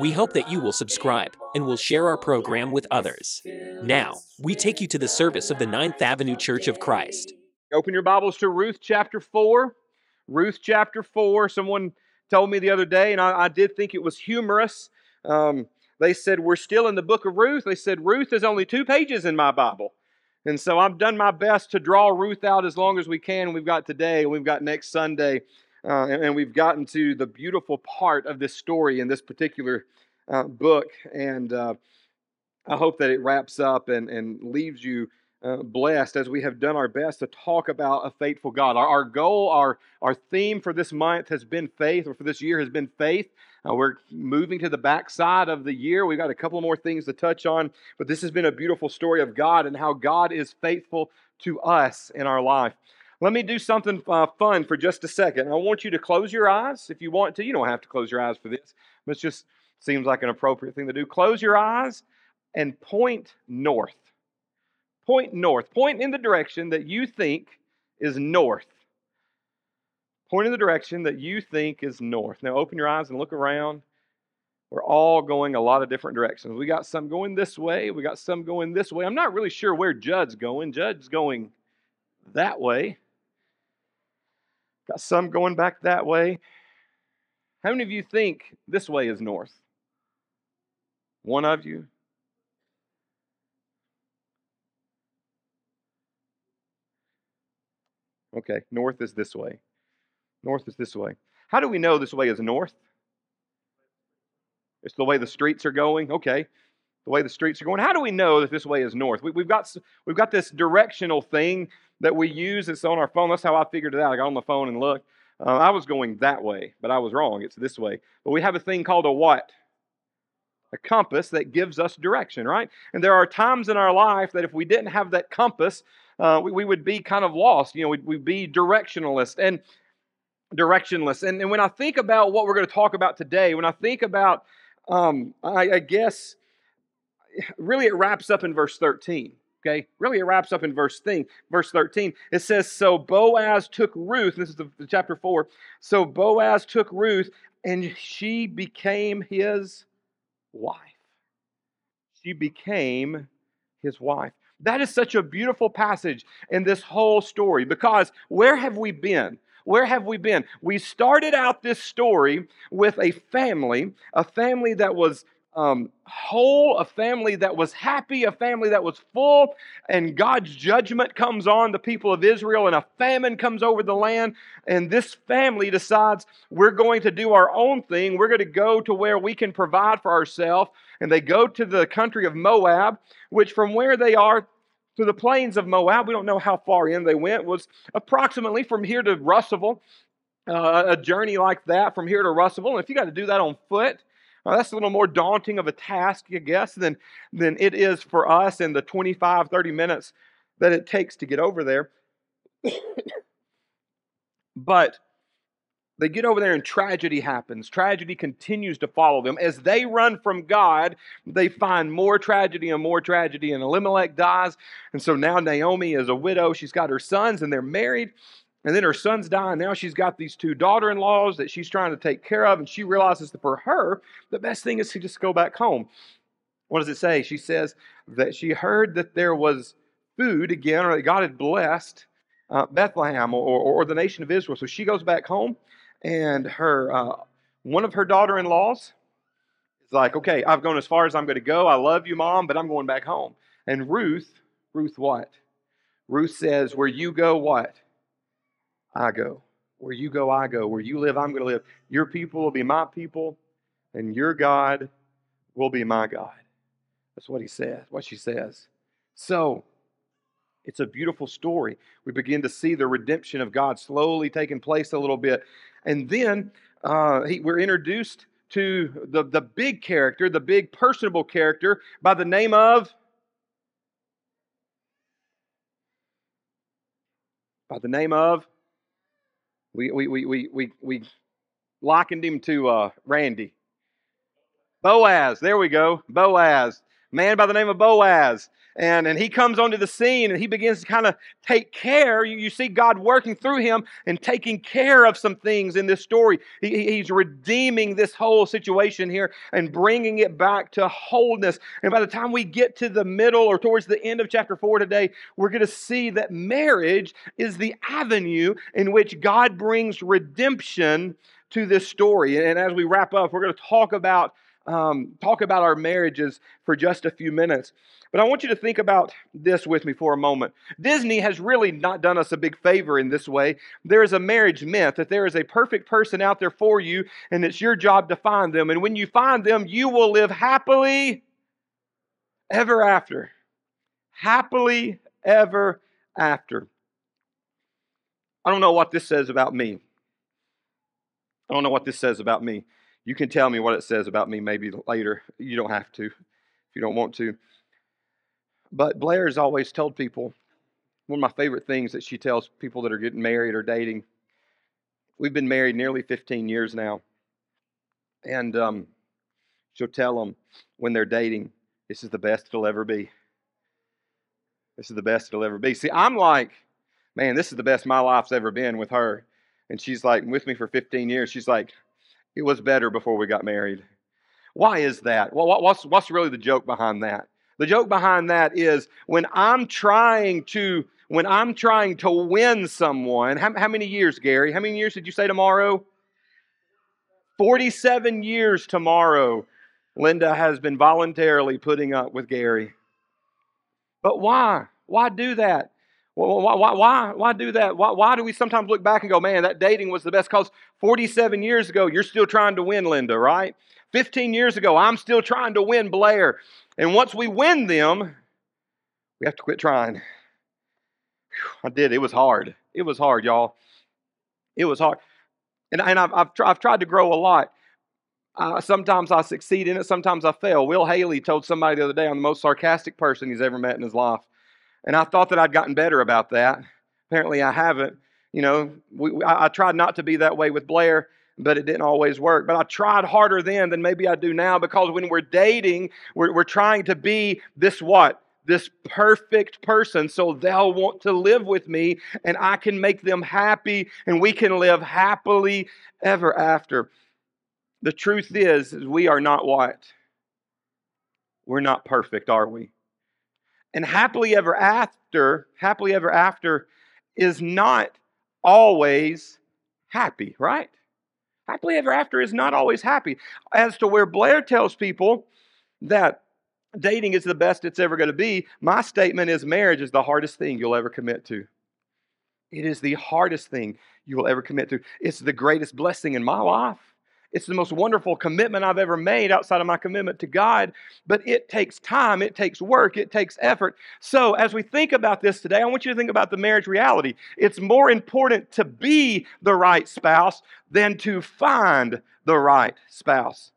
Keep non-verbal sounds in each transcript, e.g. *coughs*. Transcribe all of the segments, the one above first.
We hope that you will subscribe and will share our program with others. Now, we take you to the service of the Ninth Avenue Church of Christ. Open your Bibles to Ruth chapter 4. Ruth chapter 4. Someone told me the other day, and I, I did think it was humorous. Um, they said, We're still in the book of Ruth. They said, Ruth is only two pages in my Bible. And so I've done my best to draw Ruth out as long as we can. We've got today, we've got next Sunday, uh, and, and, we've gotten to the beautiful part of this story in this particular uh, book. And uh, I hope that it wraps up and, and leaves you uh, blessed as we have done our best to talk about a faithful God. Our, our goal, our, our theme for this month has been faith, or for this year has been faith. Uh, we're moving to the backside of the year. We've got a couple more things to touch on, but this has been a beautiful story of God and how God is faithful to us in our life. Let me do something uh, fun for just a second. I want you to close your eyes if you want to. You don't have to close your eyes for this, but it just seems like an appropriate thing to do. Close your eyes and point north. Point north. Point in the direction that you think is north. Point in the direction that you think is north. Now open your eyes and look around. We're all going a lot of different directions. We got some going this way, we got some going this way. I'm not really sure where Judd's going. Judd's going that way. Got some going back that way. How many of you think this way is north? One of you? Okay, north is this way. North is this way. How do we know this way is north? It's the way the streets are going. Okay, the way the streets are going. How do we know that this way is north? We, have got we've got this directional thing that we use. It's on our phone. That's how I figured it out. I got on the phone and looked. Uh, I was going that way, but I was wrong. It's this way. But we have a thing called a what? A compass that gives us direction, right? And there are times in our life that if we didn't have that compass, uh, we, we, would be kind of lost. You know, we'd, we'd be directionalist and directionless. And, and when I think about what we're going to talk about today, when I think about, um, I, I guess, really it wraps up in verse 13. Okay, really it wraps up in verse thing, verse 13. It says, So Boaz took Ruth, this is the, the chapter 4. So Boaz took Ruth, and she became his wife. She became his wife. That is such a beautiful passage in this whole story because where have we been? Where have we been? We started out this story with a family, a family that was um, whole, a family that was happy, a family that was full, and God's judgment comes on the people of Israel, and a famine comes over the land. And this family decides we're going to do our own thing. We're going to go to where we can provide for ourselves. And they go to the country of Moab, which from where they are to the plains of Moab, we don't know how far in they went, was approximately from here to Russellville. Uh, a journey like that from here to Russellville. And if you got to do that on foot, now, that's a little more daunting of a task, I guess, than, than it is for us in the 25, 30 minutes that it takes to get over there. *coughs* but they get over there and tragedy happens. Tragedy continues to follow them. As they run from God, they find more tragedy and more tragedy, and Elimelech dies. And so now Naomi is a widow. She's got her sons, and they're married. And then her sons and now she's got these two daughter in laws that she's trying to take care of, and she realizes that for her, the best thing is to just go back home. What does it say? She says that she heard that there was food again, or that God had blessed uh, Bethlehem or, or, or, the nation of Israel. So she goes back home, and her uh, one of her daughter in laws is like, Okay, I've gone as far as I'm going to go. I love you, mom, but I'm going back home. And Ruth, Ruth what? Ruth says, Where you go, what? I go. Where you go, I go. Where you live, I'm going to live. Your people will be my people, and your God will be my God. That's what he says, what she says. So, it's a beautiful story. We begin to see the redemption of God slowly taking place a little bit. And then uh, he, we're introduced to the, the big character, the big personable character by the name of by the name of, we, we, we, we, we, we likened him to uh, Randy. Boaz, there we go. Boaz, man by the name of Boaz and, and he comes onto the scene and he begins to kind of take care. You, you see God working through him and taking care of some things in this story. He, he's redeeming this whole situation here and bringing it back to wholeness. And by the time we get to the middle or towards the end of chapter 4 today, we're going to see that marriage is the avenue in which God brings redemption to this story. And as we wrap up, we're going to talk about um, talk about our marriages for just a few minutes. But I want you to think about this with me for a moment. Disney has really not done us a big favor in this way. There is a marriage myth that there is a perfect person out there for you, and it's your job to find them. And when you find them, you will live happily ever after. Happily ever after. I don't know what this says about me. I don't know what this says about me. You can tell me what it says about me maybe later. You don't have to if you don't want to. But Blair has always told people one of my favorite things that she tells people that are getting married or dating. We've been married nearly 15 years now. And um, she'll tell them when they're dating, this is the best it'll ever be. This is the best it'll ever be. See, I'm like, man, this is the best my life's ever been with her. And she's like, with me for 15 years. She's like, it was better before we got married. Why is that? Well, what's, what's really the joke behind that? The joke behind that is when I'm trying to when I'm trying to win someone, how, how many years, Gary? How many years did you say tomorrow? 47 years tomorrow, Linda has been voluntarily putting up with Gary. But why? Why do that? Why, why, why, why do that? Why, why do we sometimes look back and go, man, that dating was the best? Because 47 years ago, you're still trying to win Linda, right? 15 years ago, I'm still trying to win Blair. And once we win them, we have to quit trying. Whew, I did. It was hard. It was hard, y'all. It was hard. And, and I've, I've, I've tried to grow a lot. Uh, sometimes I succeed in it, sometimes I fail. Will Haley told somebody the other day I'm the most sarcastic person he's ever met in his life. And I thought that I'd gotten better about that. Apparently, I haven't. You know, we, I, I tried not to be that way with Blair but it didn't always work. But I tried harder then than maybe I do now because when we're dating, we're, we're trying to be this what? This perfect person so they'll want to live with me and I can make them happy and we can live happily ever after. The truth is, is we are not what? We're not perfect, are we? And happily ever after, happily ever after is not always happy, right? Happily ever after is not always happy. As to where Blair tells people that dating is the best it's ever going to be, my statement is marriage is the hardest thing you'll ever commit to. It is the hardest thing you will ever commit to. It's the greatest blessing in my life. It's the most wonderful commitment I've ever made outside of my commitment to God, but it takes time, it takes work, it takes effort. So, as we think about this today, I want you to think about the marriage reality. It's more important to be the right spouse than to find the right spouse.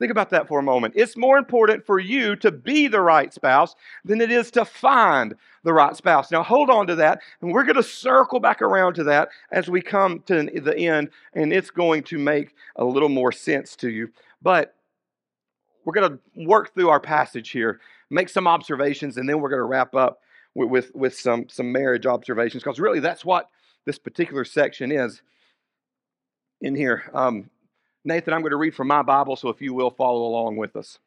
Think about that for a moment. It's more important for you to be the right spouse than it is to find the right spouse. Now, hold on to that, and we're going to circle back around to that as we come to the end, and it's going to make a little more sense to you. But we're going to work through our passage here, make some observations, and then we're going to wrap up with, with, with some, some marriage observations, because really that's what this particular section is in here. Um, Nathan, I'm going to read from my Bible, so if you will follow along with us.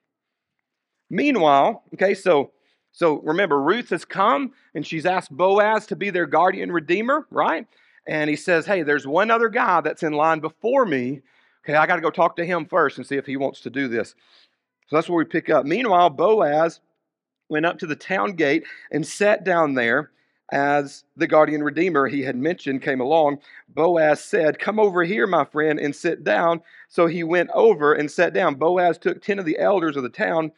Meanwhile, okay, so so remember, Ruth has come and she's asked Boaz to be their guardian redeemer, right? And he says, Hey, there's one other guy that's in line before me. Okay, I got to go talk to him first and see if he wants to do this. So that's where we pick up. Meanwhile, Boaz went up to the town gate and sat down there as the guardian redeemer he had mentioned came along, Boaz said, Come over here, my friend, and sit down. So he went over and sat down. Boaz took 10 of the elders of the town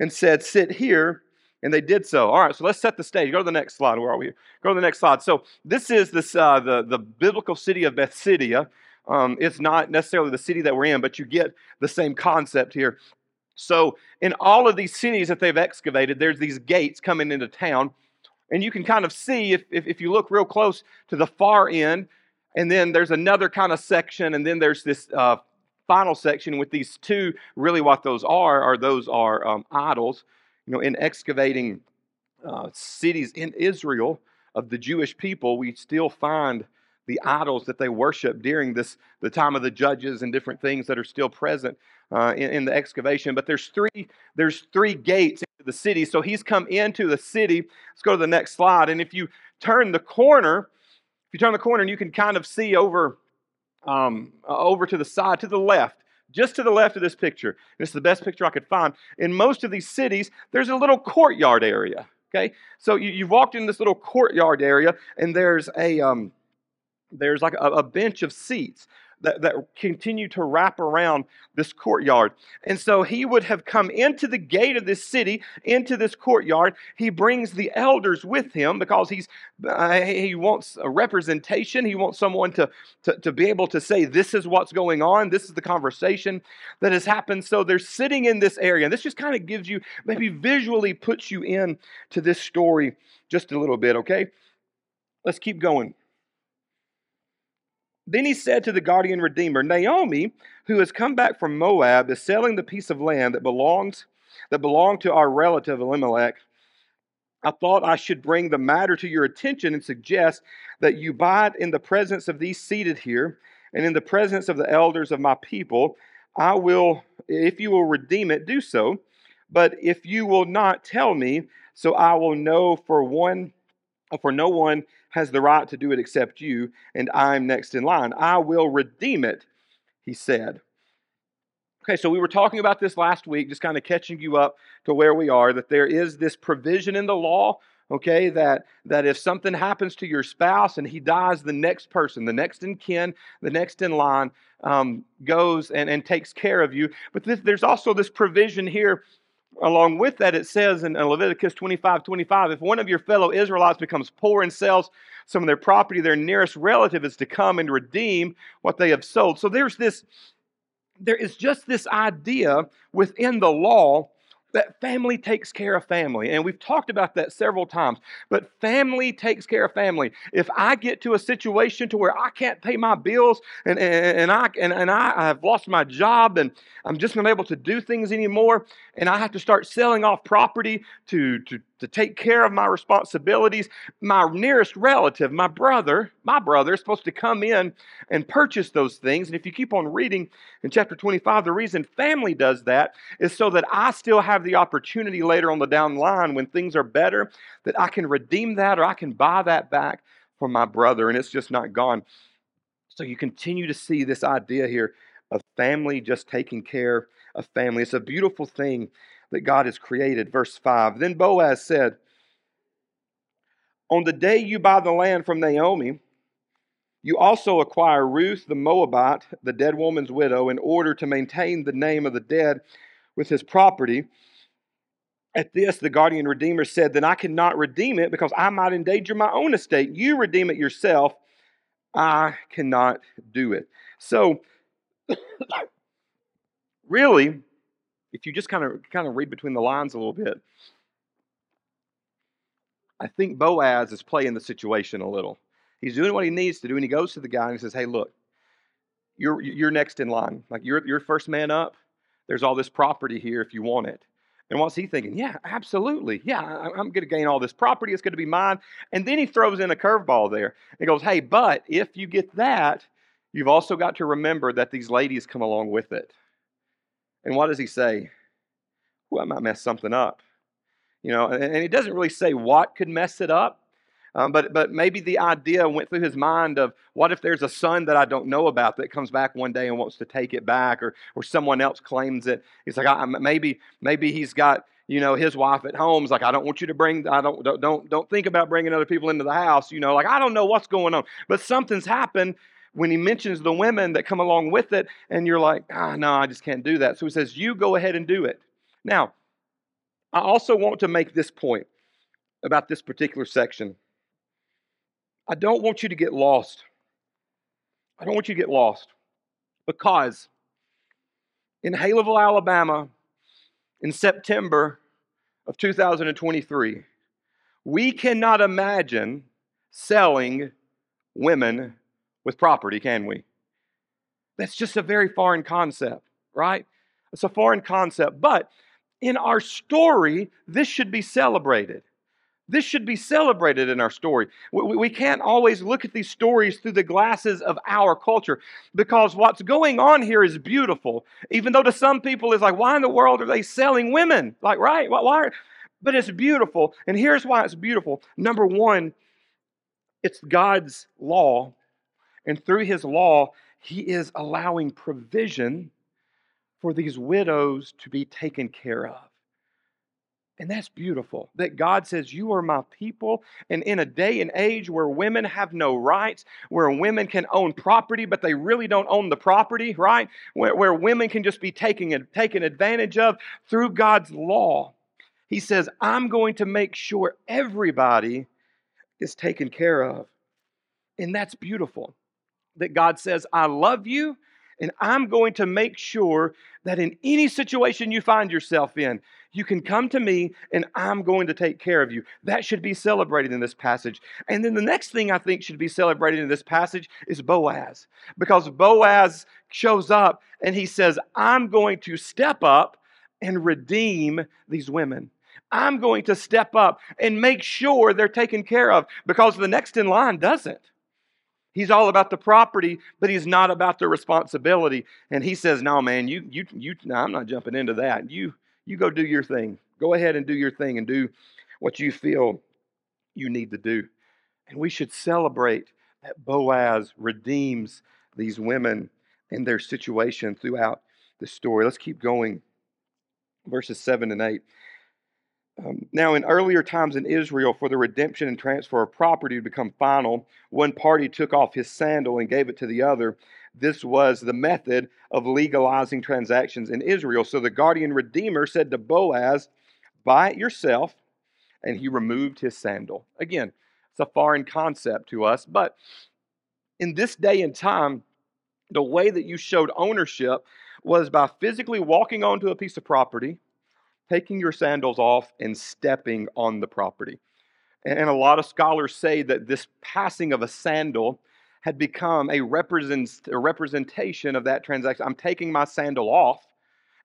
and said, Sit here. And they did so. All right, so let's set the stage. Go to the next slide. Where are we? Go to the next slide. So this is this uh, the, the biblical city of Bethsaida. Um, it's not necessarily the city that we're in, but you get the same concept here. So in all of these cities that they've excavated, there's these gates coming into town And you can kind of see if, if, if you look real close to the far end, and then there's another kind of section, and then there's this uh, final section with these two. Really, what those are are those are um, idols. You know, in excavating uh, cities in Israel of the Jewish people, we still find the idols that they worship during this the time of the judges and different things that are still present uh, in, in, the excavation. But there's three there's three gates the city. So he's come into the city. Let's go to the next slide. And if you turn the corner, if you turn the corner, and you can kind of see over um, uh, over to the side to the left. Just to the left of this picture, this is the best picture I could find. In most of these cities, there's a little courtyard area. Okay, so you, have walked in this little courtyard area, and there's a um, there's like a, a bench of seats that, that continue to wrap around this courtyard. And so he would have come into the gate of this city, into this courtyard. He brings the elders with him because he's uh, he wants a representation. He wants someone to, to, to be able to say, This is what's going on. This is the conversation that has happened. So they're sitting in this area. And this just kind of gives you, maybe visually puts you in to this story just a little bit, okay? Let's keep going. Then he said to the guardian redeemer, Naomi, who has come back from Moab, is selling the piece of land that belongs that belonged to our relative Elimelech. I thought I should bring the matter to your attention and suggest that you buy it in the presence of these seated here and in the presence of the elders of my people. I will, if you will redeem it, do so. But if you will not tell me, so I will know for one, for no one has the right to do it except you, and I'm next in line. I will redeem it, he said. Okay, so we were talking about this last week, just kind of catching you up to where we are, that there is this provision in the law, okay, that, that if something happens to your spouse and he dies, the next person, the next in kin, the next in line, um, goes and, and takes care of you. But this, there's also this provision here along with that, it says in Leviticus 25 25, if one of your fellow Israelites becomes poor and sells some of their property, their nearest relative is to come and redeem what they have sold. So there's this, there is just this idea within the law that family takes care of family. And we've talked about that several times. But family takes care of family. If I get to a situation to where I can't pay my bills and, and, and I and, and I have lost my job and I'm just not able to do things anymore, and I have to start selling off property to, to, to take care of my responsibilities, my nearest relative, my brother, my brother is supposed to come in and purchase those things. And if you keep on reading in chapter 25, the reason family does that is so that I still have the opportunity later on the down line when things are better that I can redeem that or I can buy that back from my brother and it's just not gone. So you continue to see this idea here of family just taking care of family. It's a beautiful thing that God has created. Verse 5 Then Boaz said, On the day you buy the land from Naomi, you also acquire Ruth the Moabite, the dead woman's widow, in order to maintain the name of the dead with his property. At this, the guardian redeemer said, Then I cannot redeem it because I might endanger my own estate. You redeem it yourself. I cannot do it. So, *coughs* really, if you just kind of kind of read between the lines a little bit, I think Boaz is playing the situation a little. He's doing what he needs to do, and he goes to the guy and he says, "Hey, look, you're you're next in line. Like you're you're first man up. There's all this property here if you want it." And what's he thinking? Yeah, absolutely. Yeah, I'm going to gain all this property. It's going to be mine. And then he throws in a curveball there and goes, "Hey, but if you get that, you've also got to remember that these ladies come along with it." And what does he say? Well, I might mess something up. You know, and, and he doesn't really say what could mess it up. Um, but, but maybe the idea went through his mind of what if there's a son that I don't know about that comes back one day and wants to take it back or, or someone else claims it. He's like, I, maybe, maybe he's got, you know, his wife at home is like, I don't want you to bring, I don't, don't, don't, don't think about bringing other people into the house. You know, like, I don't know what's going on, but something's happened when he mentions the women that come along with it, and you're like, ah, no, I just can't do that. So he says, you go ahead and do it. Now, I also want to make this point about this particular section. I don't want you to get lost. I don't want you to get lost because in Haleyville, Alabama, in September of 2023, We cannot imagine selling women with property, can we? That's just a very foreign concept, right? It's a foreign concept. But in our story, this should be celebrated. This should be celebrated in our story. We, we, can't always look at these stories through the glasses of our culture because what's going on here is beautiful. Even though to some people it's like, why in the world are they selling women? Like, right? Why? why? But it's beautiful. And here's why it's beautiful. Number one, it's God's law. And through his law, he is allowing provision for these widows to be taken care of. And that's beautiful that God says, You are my people. And in a day and age where women have no rights, where women can own property, but they really don't own the property, right? Where, where women can just be taken, taken advantage of through God's law, He says, I'm going to make sure everybody is taken care of. And that's beautiful that God says, I love you and I'm going to make sure that in any situation you find yourself in, you can come to me and I'm going to take care of you. That should be celebrated in this passage. And then the next thing I think should be celebrated in this passage is Boaz. Because Boaz shows up and he says, I'm going to step up and redeem these women. I'm going to step up and make sure they're taken care of because the next in line doesn't. He's all about the property, but he's not about the responsibility. And he says, "No, man, you, you, you. No, I'm not jumping into that. You, you go do your thing. Go ahead and do your thing and do what you feel you need to do." And we should celebrate that Boaz redeems these women and their situation throughout the story. Let's keep going. Verses seven and eight. Um, now, in earlier times in Israel, for the redemption and transfer of property to become final, one party took off his sandal and gave it to the other. This was the method of legalizing transactions in Israel. So the guardian redeemer said to Boaz, Buy it yourself. And he removed his sandal. Again, it's a foreign concept to us, but in this day and time, the way that you showed ownership was by physically walking onto a piece of property taking your sandals off and stepping on the property. And a lot of scholars say that this passing of a sandal had become a, represent, a representation of that transaction. I'm taking my sandal off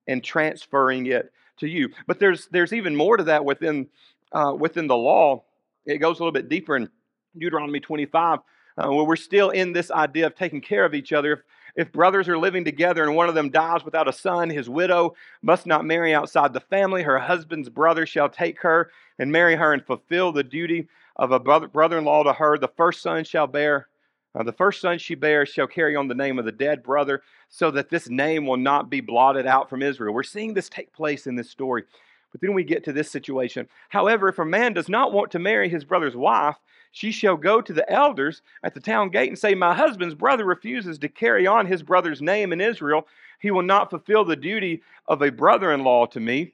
and transferring it to you. But there's, there's even more to that within, uh, within the law. It goes a little bit deeper in Deuteronomy 25, uh, where we're still in this idea of taking care of each other. If, if brothers are living together and one of them dies without a son, his widow must not marry outside the family. Her husband's brother shall take her and marry her and fulfill the duty of a brother in law to her. The first son shall bear. Uh, the first son she bears shall carry on the name of the dead brother, so that this name will not be blotted out from Israel. We're seeing this take place in this story. But then we get to this situation. However, if a man does not want to marry his brother's wife, she shall go to the elders at the town gate and say, My husband's brother refuses to carry on his brother's name in Israel. He will not fulfill the duty of a brother in law to me.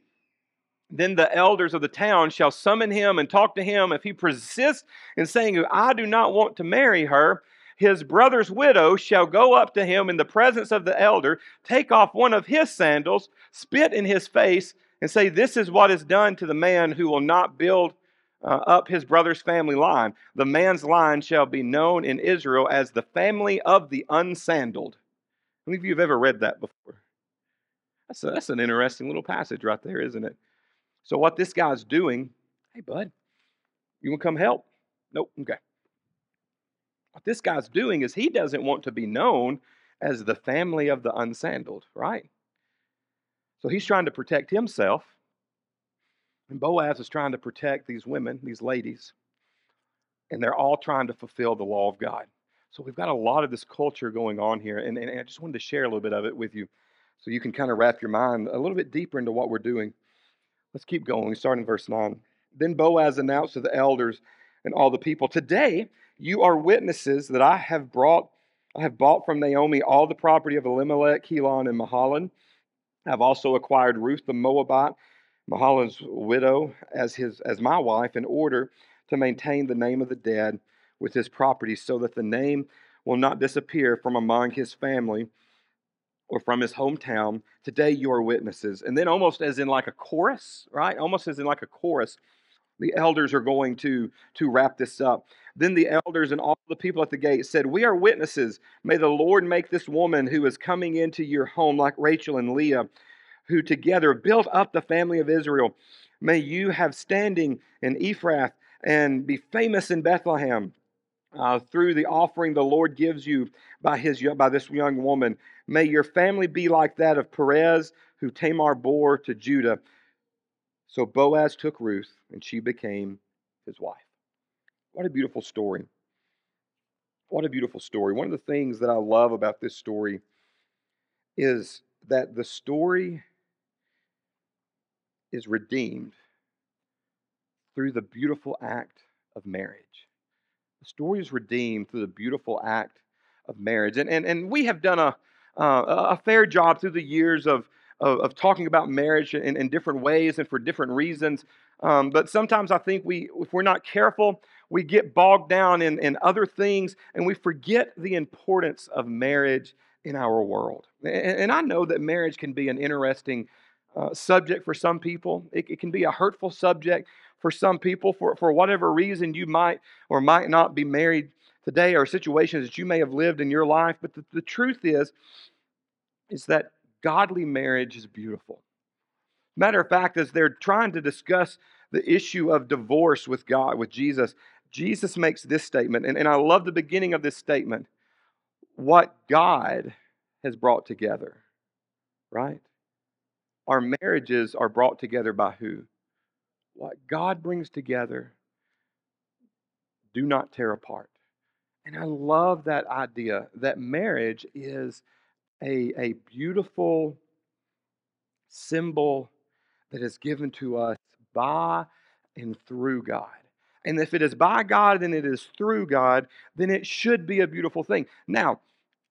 Then the elders of the town shall summon him and talk to him. If he persists in saying, I do not want to marry her, his brother's widow shall go up to him in the presence of the elder, take off one of his sandals, spit in his face, and say, This is what is done to the man who will not build uh, up his brother's family line. The man's line shall be known in Israel as the family of the unsandaled. How many of you have ever read that before? That's, a, that's an interesting little passage right there, isn't it? So, what this guy's doing, hey, bud, you want to come help? Nope, okay. What this guy's doing is he doesn't want to be known as the family of the unsandaled, right? So he's trying to protect himself and Boaz is trying to protect these women, these ladies, and they're all trying to fulfill the law of God. So we've got a lot of this culture going on here, and, and I just wanted to share a little bit of it with you so you can kind of wrap your mind a little bit deeper into what we're doing. Let's keep going. We start in verse 9. Then Boaz announced to the elders and all the people, Today you are witnesses that I have brought I have bought from Naomi all the property of Elimelech, Helon, and Mahlon. I have also acquired Ruth the Moabite Mahlon's widow as his as my wife in order to maintain the name of the dead with his property so that the name will not disappear from among his family or from his hometown. Today you are witnesses. And then almost as in like a chorus, right? Almost as in like a chorus, The elders are going to, to wrap this up. Then the elders and all the people at the gate said, We are witnesses. May the Lord make this woman who is coming into your home like Rachel and Leah, who together built up the family of Israel. May you have standing in Ephrath and be famous in Bethlehem. Uh, through the offering the Lord gives you by his by this young woman, may your family be like that of Perez, who Tamar bore to Judah. So Boaz took Ruth, and she became his wife. What a beautiful story. What a beautiful story. One of the things that I love about this story is that the story is redeemed through the beautiful act of marriage. The story is redeemed through the beautiful act of marriage. And, and, and we have done a, uh, a fair job through the years of, of, of talking about marriage in, in, different ways and for different reasons. Um, but sometimes I think we, if we're not careful, we get bogged down in, in other things and we forget the importance of marriage in our world. And, and I know that marriage can be an interesting uh, subject for some people, it, it can be a hurtful subject for some people for, for whatever reason you might or might not be married today or situations that you may have lived in your life. But the, the truth is, is that godly marriage is beautiful. Matter of fact, as they're trying to discuss the issue of divorce with God, with Jesus, Jesus makes this statement, and, and I love the beginning of this statement what God has brought together, right? Our marriages are brought together by who? What God brings together, do not tear apart. And I love that idea that marriage is a, a beautiful symbol that is given to us by and through God. And if it is by God and it is through God, then it should be a beautiful thing. Now,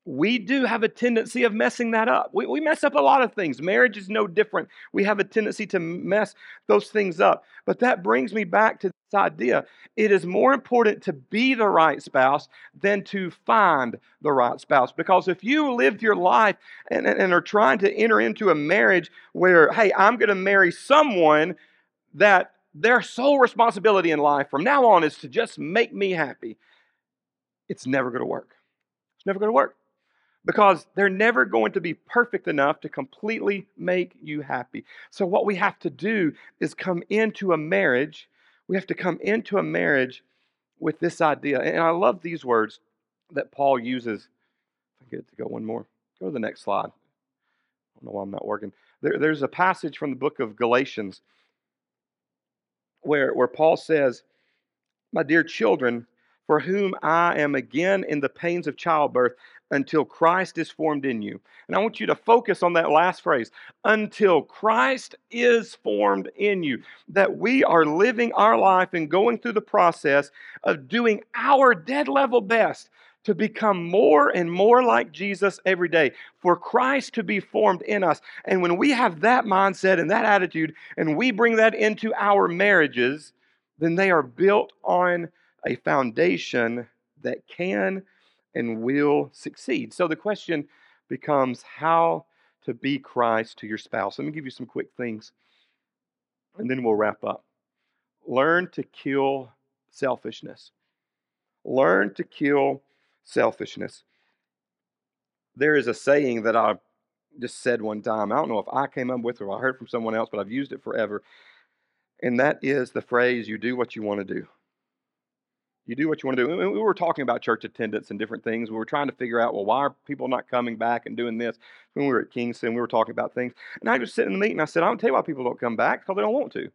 we do have a tendency of messing that up. We, we mess up a lot of things. Marriage is no different. We have a tendency to mess those things up. But that brings me back to this idea. It is more important to be the right spouse than to find the right spouse. Because if you lived your life and, and, and are trying to enter into a marriage where, hey, I'm going to marry someone that their sole responsibility in life from now on is to just make me happy, it's never going to work. It's never going to work because they're never going to be perfect enough to completely make you happy. So, what we have to do is come into a marriage, we have to come into a marriage with this idea. And I love these words that Paul uses. If I get it to go one more, go to the next slide. I don't know why I'm not working. There, there's a passage from the book of Galatians where, where Paul says, My dear children, for whom I am again in the pains of childbirth until Christ is formed in you. And I want you to focus on that last phrase until Christ is formed in you. That we are living our life and going through the process of doing our dead level best to become more and more like Jesus every day, for Christ to be formed in us. And when we have that mindset and that attitude, and we bring that into our marriages, then they are built on a foundation that can and will succeed. So the question becomes how to be Christ to your spouse. Let me give you some quick things and then we'll wrap up. Learn to kill selfishness. Learn to kill selfishness. There is a saying that I just said one time. I don't know if I came up with it or I heard from someone else, but I've used it forever. And that is the phrase you do what you want to do. You do what you want to do. We were talking about church attendance and different things. We were trying to figure out, well, why are people not coming back and doing this? When we were at Kingston, we were talking about things. And I just sit in the meeting, and I said, I don't tell you why people don't come back, because they don't want to.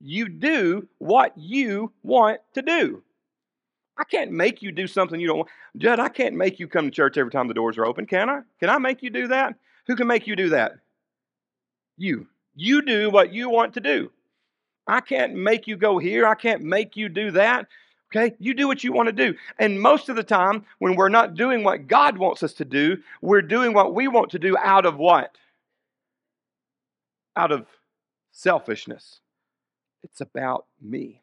You do what you want to do. I can't make you do something you don't want. Judd, I can't make you come to church every time the doors are open, can I? Can I make you do that? Who can make you do that? You. You do what you want to do. I can't make you go here. I can't make you do that. Okay? You do what you want to do. And most of the time, when we're not doing what God wants us to do, we're doing what we want to do out of what? Out of selfishness. It's about me.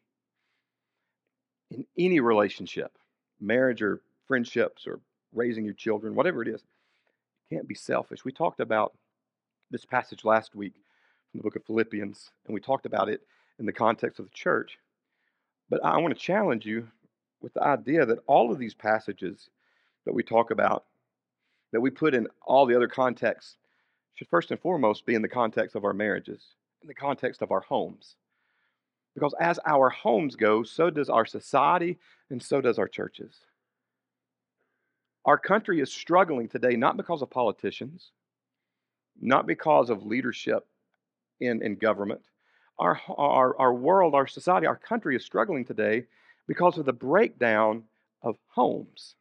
In any relationship, marriage or friendships or raising your children, whatever it is, you can't be selfish. We talked about this passage last week from the book of Philippians, and we talked about it in the context of the church. But I want to challenge you with the idea that all of these passages that we talk about, that we put in all the other contexts, should first and foremost be in the context of our marriages, in the context of our homes. Because as our homes go, so does our society and so does our churches. Our country is struggling today not because of politicians, not because of leadership in, in government. Our, our, our world, our society, our country is struggling today because of the breakdown of homes.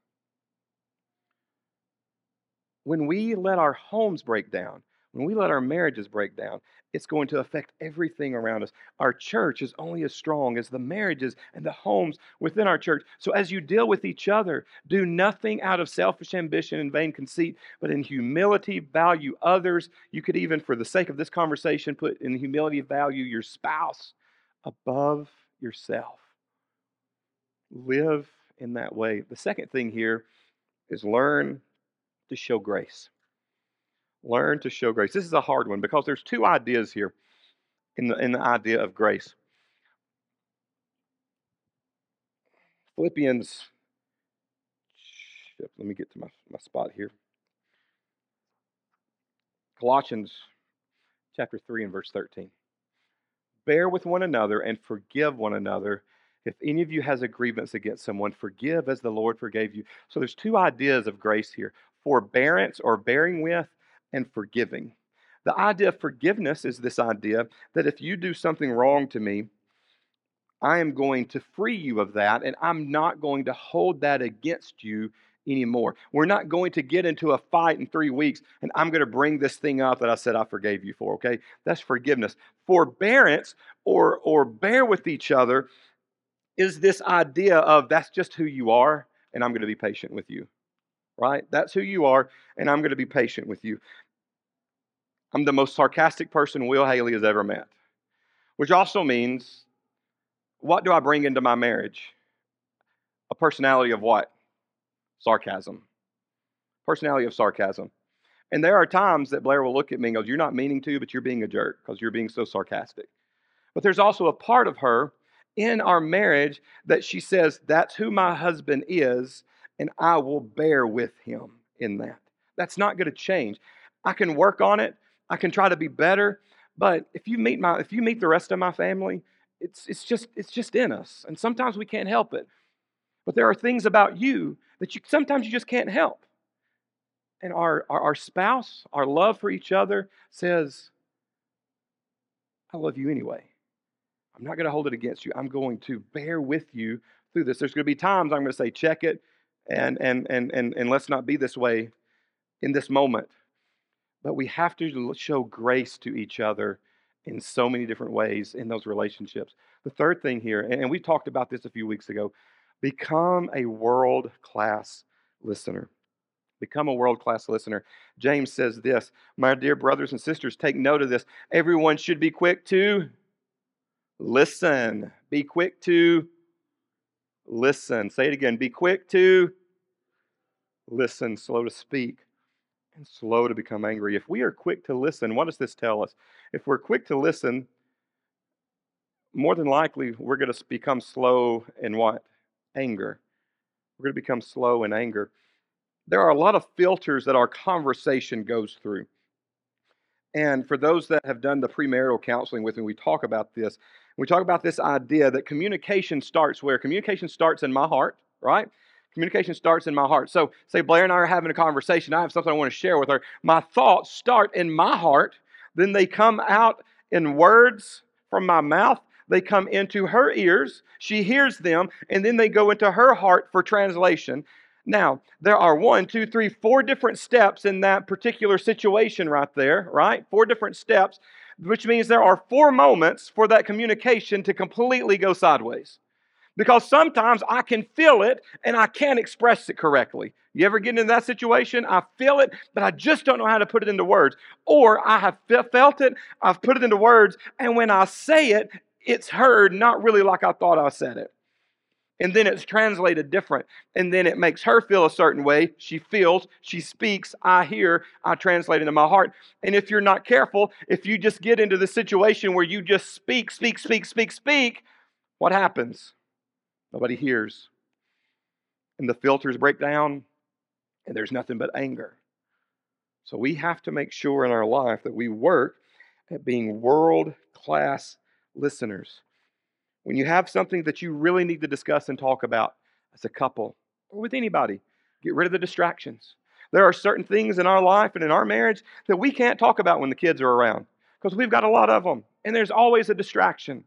When we let our homes break down, when we let our marriages break down, it's going to affect everything around us. Our church is only as strong as the marriages and the homes within our church. So as you deal with each other, do nothing out of selfish ambition and vain conceit, but in humility value others. You could even, for the sake of this conversation, put in humility value your spouse above yourself. Live in that way. The second thing here is learn to show grace. Learn to show grace. This is a hard one because there's two ideas here in the, in the idea of grace. Philippians, let me get to my, my spot here. Colossians chapter 3 and verse 13. Bear with one another and forgive one another. If any of you has a grievance against someone, forgive as the Lord forgave you. So there's two ideas of grace here forbearance or bearing with, and forgiving. The idea of forgiveness is this idea that if you do something wrong to me, I am going to free you of that, and I'm not going to hold that against you anymore. We're not going to get into a fight in three weeks, and I'm going to bring this thing up that I said I forgave you for, okay? That's forgiveness. Forbearance or, or bear with each other is this idea of that's just who you are, and I'm going to be patient with you, right? That's who you are, and I'm going to be patient with you. I'm the most sarcastic person Will Haley has ever met. Which also means, what do I bring into my marriage? A personality of what? Sarcasm. Personality of sarcasm. And there are times that Blair will look at me and goes, You're not meaning to, but you're being a jerk because you're being so sarcastic. But there's also a part of her in our marriage that she says, That's who my husband is, and I will bear with him in that. That's not going to change. I can work on it. I can try to be better, but if you meet my if you meet the rest of my family, it's it's just it's just in us. And sometimes we can't help it. But there are things about you that you sometimes you just can't help. And our, our, our spouse, our love for each other says, I love you anyway. I'm not going to hold it against you. I'm going to bear with you through this. There's going to be times I'm going to say, check it, and and and and, and let's not be this way in this moment. But we have to show grace to each other in so many different ways in those relationships. The third thing here, and we talked about this a few weeks ago, become a world class listener. Become a world class listener. James says this My dear brothers and sisters, take note of this. Everyone should be quick to listen. Be quick to listen. Say it again. Be quick to listen, slow to speak and slow to become angry. If we are quick to listen, what does this tell us? If we're quick to listen, more than likely we're going to become slow in what? Anger. We're going to become slow in anger. There are a lot of filters that our conversation goes through. And for those that have done the premarital counseling with me, we talk about this. We talk about this idea that communication starts where? Communication starts in my heart, right? Communication starts in my heart. So, say Blair and I are having a conversation. I have something I want to share with her. My thoughts start in my heart, then they come out in words from my mouth. They come into her ears. She hears them, and then they go into her heart for translation. Now, there are one, two, three, four different steps in that particular situation right there, right? Four different steps, which means there are four moments for that communication to completely go sideways. Because sometimes I can feel it and I can't express it correctly. You ever get into that situation? I feel it, but I just don't know how to put it into words. Or I have felt it, I've put it into words, and when I say it, it's heard not really like I thought I said it. and then it's translated different and then it makes her feel a certain way she feels she speaks i hear i translate into my heart and if you're not careful if you just get into the situation where you just speak speak speak speak speak what happens nobody hears and the filters break down and there's nothing but anger so we have to make sure in our life that we work at being world class listeners when you have something that you really need to discuss and talk about as a couple or with anybody, get rid of the distractions. There are certain things in our life and in our marriage that we can't talk about when the kids are around because we've got a lot of them and there's always a distraction.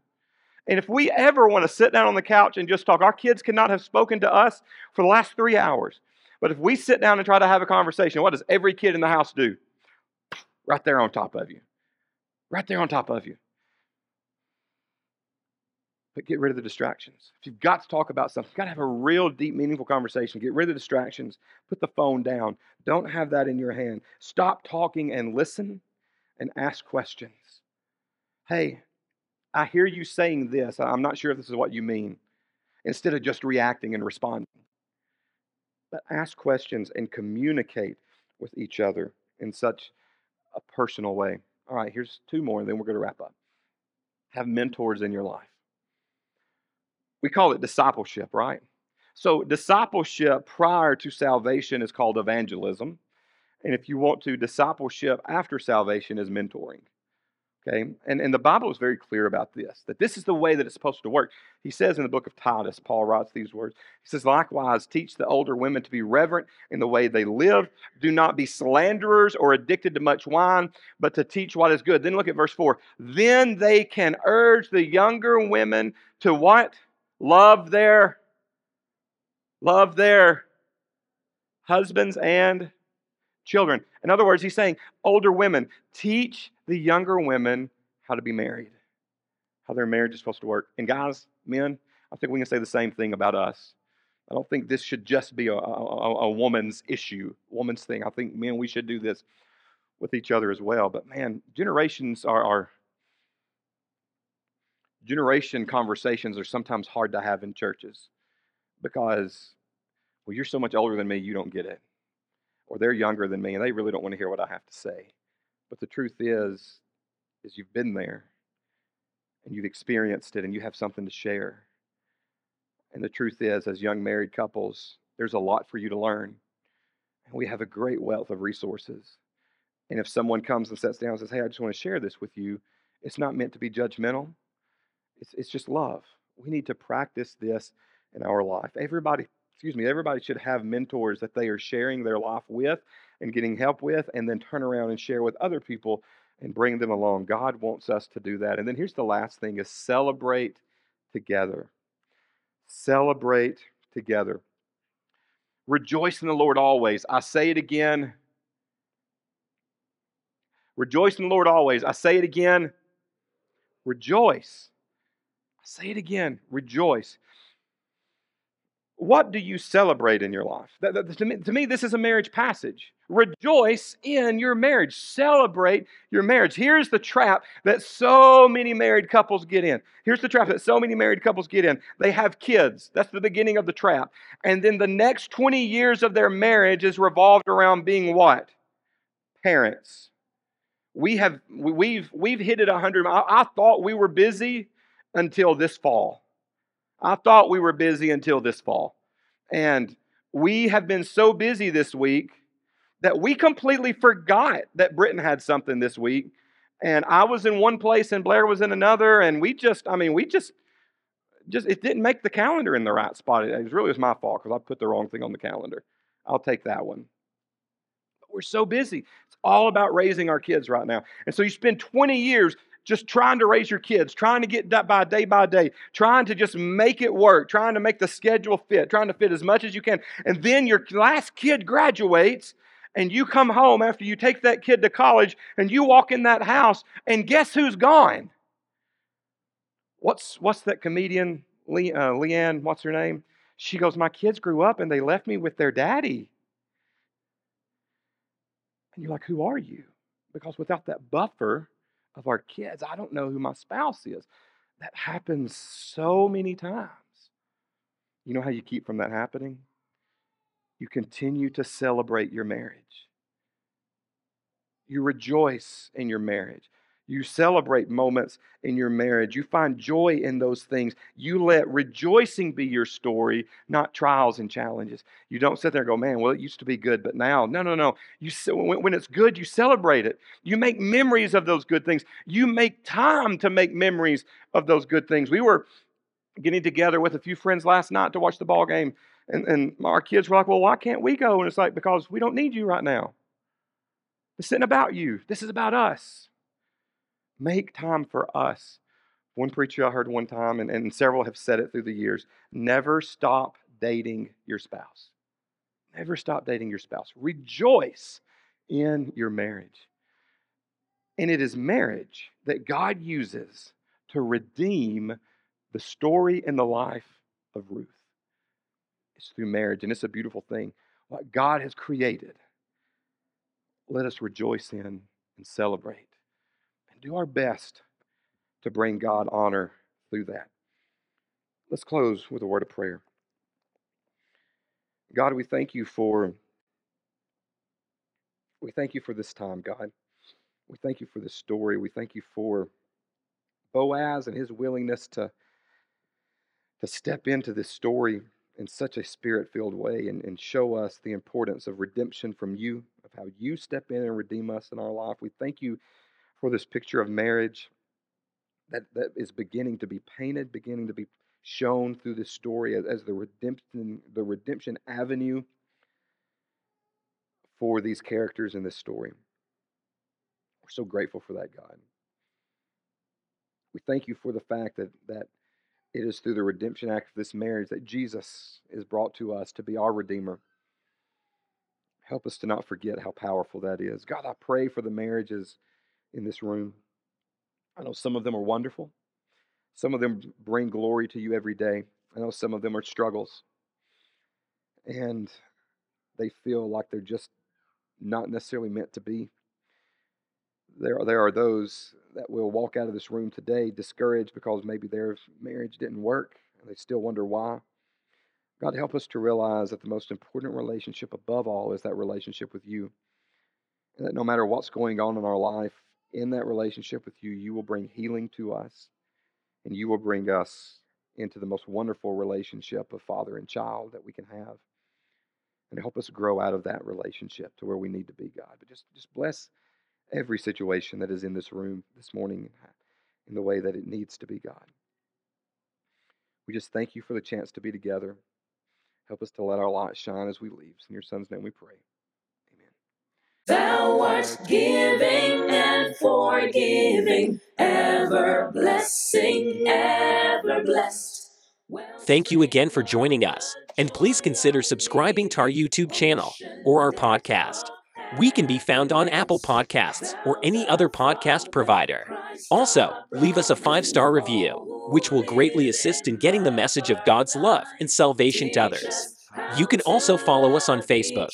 And if we ever want to sit down on the couch and just talk, our kids cannot have spoken to us for the last three hours. But if we sit down and try to have a conversation, what does every kid in the house do? Right there on top of you. Right there on top of you but get rid of the distractions. If you've got to talk about something, you've got to have a real deep, meaningful conversation. Get rid of the distractions. Put the phone down. Don't have that in your hand. Stop talking and listen and ask questions. Hey, I hear you saying this. I'm not sure if this is what you mean. Instead of just reacting and responding. But ask questions and communicate with each other in such a personal way. All right, here's two more, and then we're going to wrap up. Have mentors in your life we call it discipleship, right? So, discipleship prior to salvation is called evangelism. And if you want to, discipleship after salvation is mentoring. Okay? And, and the Bible is very clear about this, that this is the way that it's supposed to work. He says in the book of Titus, Paul writes these words. He says, Likewise, teach the older women to be reverent in the way they live. Do not be slanderers or addicted to much wine, but to teach what is good. Then look at verse 4. Then they can urge the younger women to what? love their love their husbands and children. In other words, he's saying, older women, teach the younger women how to be married, how their marriage is supposed to work. And guys, men, I think we can say the same thing about us. I don't think this should just be a, a, a woman's issue, woman's thing. I think, men, we should do this with each other as well. But man, generations are, are generation conversations are sometimes hard to have in churches because, well, you're so much older than me, you don't get it. Or they're younger than me and they really don't want to hear what I have to say. But the truth is, is you've been there and you've experienced it and you have something to share. And the truth is, as young married couples, there's a lot for you to learn. And we have a great wealth of resources. And if someone comes and sits down and says, Hey, I just want to share this with you, it's not meant to be judgmental. It's, it's just love. We need to practice this in our life. Everybody, excuse me, everybody should have mentors that they are sharing their life with and getting help with, and then turn around and share with other people and bring them along. God wants us to do that. And then here's the last thing is celebrate together. Celebrate together. Rejoice in the Lord always. I say it again. Rejoice in the Lord always. I say it again. Rejoice. Say it again rejoice. What do you celebrate in your life? That, that, to, me, to me, this is a marriage passage. Rejoice in your marriage. Celebrate your marriage. Here's the trap that so many married couples get in. Here's the trap that so many married couples get in. They have kids. That's the beginning of the trap. And then the next 20 years of their marriage is revolved around being what? Parents. We have we've we've hit it 100. I, I thought we were busy until this fall. I thought we were busy until this fall. And we have been so busy this week that we completely forgot that Britain had something this week. And I was in one place and Blair was in another. And we just, I mean, we just, just, it didn't make the calendar in the right spot. It was really was my fault because I put the wrong thing on the calendar. I'll take that one. But we're so busy. It's all about raising our kids right now. And so you spend 20 years just trying to raise your kids, trying to get by day by day, trying to just make it work, trying to make the schedule fit, trying to fit as much as you can. And then your last kid graduates, and you come home after you take that kid to college, and you walk in that house, and guess who's gone? What's, what's that comedian, Le, uh, Leanne, what's her name? She goes, My kids grew up and they left me with their daddy. And you're like, Who are you? Because without that buffer, of our kids. I don't know who my spouse is. That happens so many times. You know how you keep from that happening? You continue to celebrate your marriage. You rejoice in your marriage. You celebrate moments in your marriage. You find joy in those things. You let rejoicing be your story, not trials and challenges. You don't sit there and go, man, well, it used to be good, but now. No, no, no. You, when it's good, you celebrate it. You make memories of those good things. You make time to make memories of those good things. We were getting together with a few friends last night to watch the ball game, and, and our kids were like, well, why can't we go? And it's like, because we don't need you right now. This isn't about you. This is about us. Make time for us. One preacher I heard one time, and, and several have said it through the years never stop dating your spouse. Never stop dating your spouse. Rejoice in your marriage. And it is marriage that God uses to redeem the story and the life of Ruth. It's through marriage, and it's a beautiful thing. What God has created, let us rejoice in and celebrate do our best to bring God honor through that. Let's close with a word of prayer. God, we thank you for we thank you for this time, God. We thank you for this story. We thank you for Boaz and his willingness to to step into this story in such a spirit filled way and, and show us the importance of redemption from you, of how you step in and redeem us in our life. We thank you for this picture of marriage that, that is beginning to be painted, beginning to be shown through this story as, as the redemption, the redemption avenue for these characters in this story. We're so grateful for that, God. We thank you for the fact that, that it is through the redemption act of this marriage that Jesus is brought to us to be our Redeemer. Help us to not forget how powerful that is. God, I pray for the marriages in this room. I know some of them are wonderful. Some of them bring glory to you every day. I know some of them are struggles. And they feel like they're just not necessarily meant to be. There are, there are those that will walk out of this room today discouraged because maybe their marriage didn't work and they still wonder why. God, help us to realize that the most important relationship above all is that relationship with you. And that no matter what's going on in our life, in that relationship with you, you will bring healing to us and you will bring us into the most wonderful relationship of father and child that we can have. And help us grow out of that relationship to where we need to be, God. But just, just bless every situation that is in this room this morning in the way that it needs to be, God. We just thank you for the chance to be together. Help us to let our light shine as we leave. In your son's name we pray. Thou art giving and forgiving, ever blessing, ever blessed. Thank you again for joining us, and please consider subscribing to our YouTube channel or our podcast. We can be found on Apple Podcasts or any other podcast provider. Also, leave us a five star review, which will greatly assist in getting the message of God's love and salvation to others. You can also follow us on Facebook.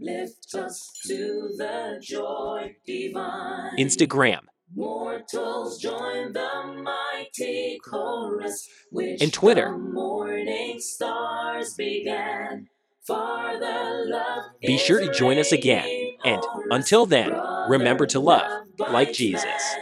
Lift us to the joy divine. Instagram. Mortals join the mighty chorus, which and Twitter. morning stars began. Be sure to join us again. And until then, remember to love like Jesus.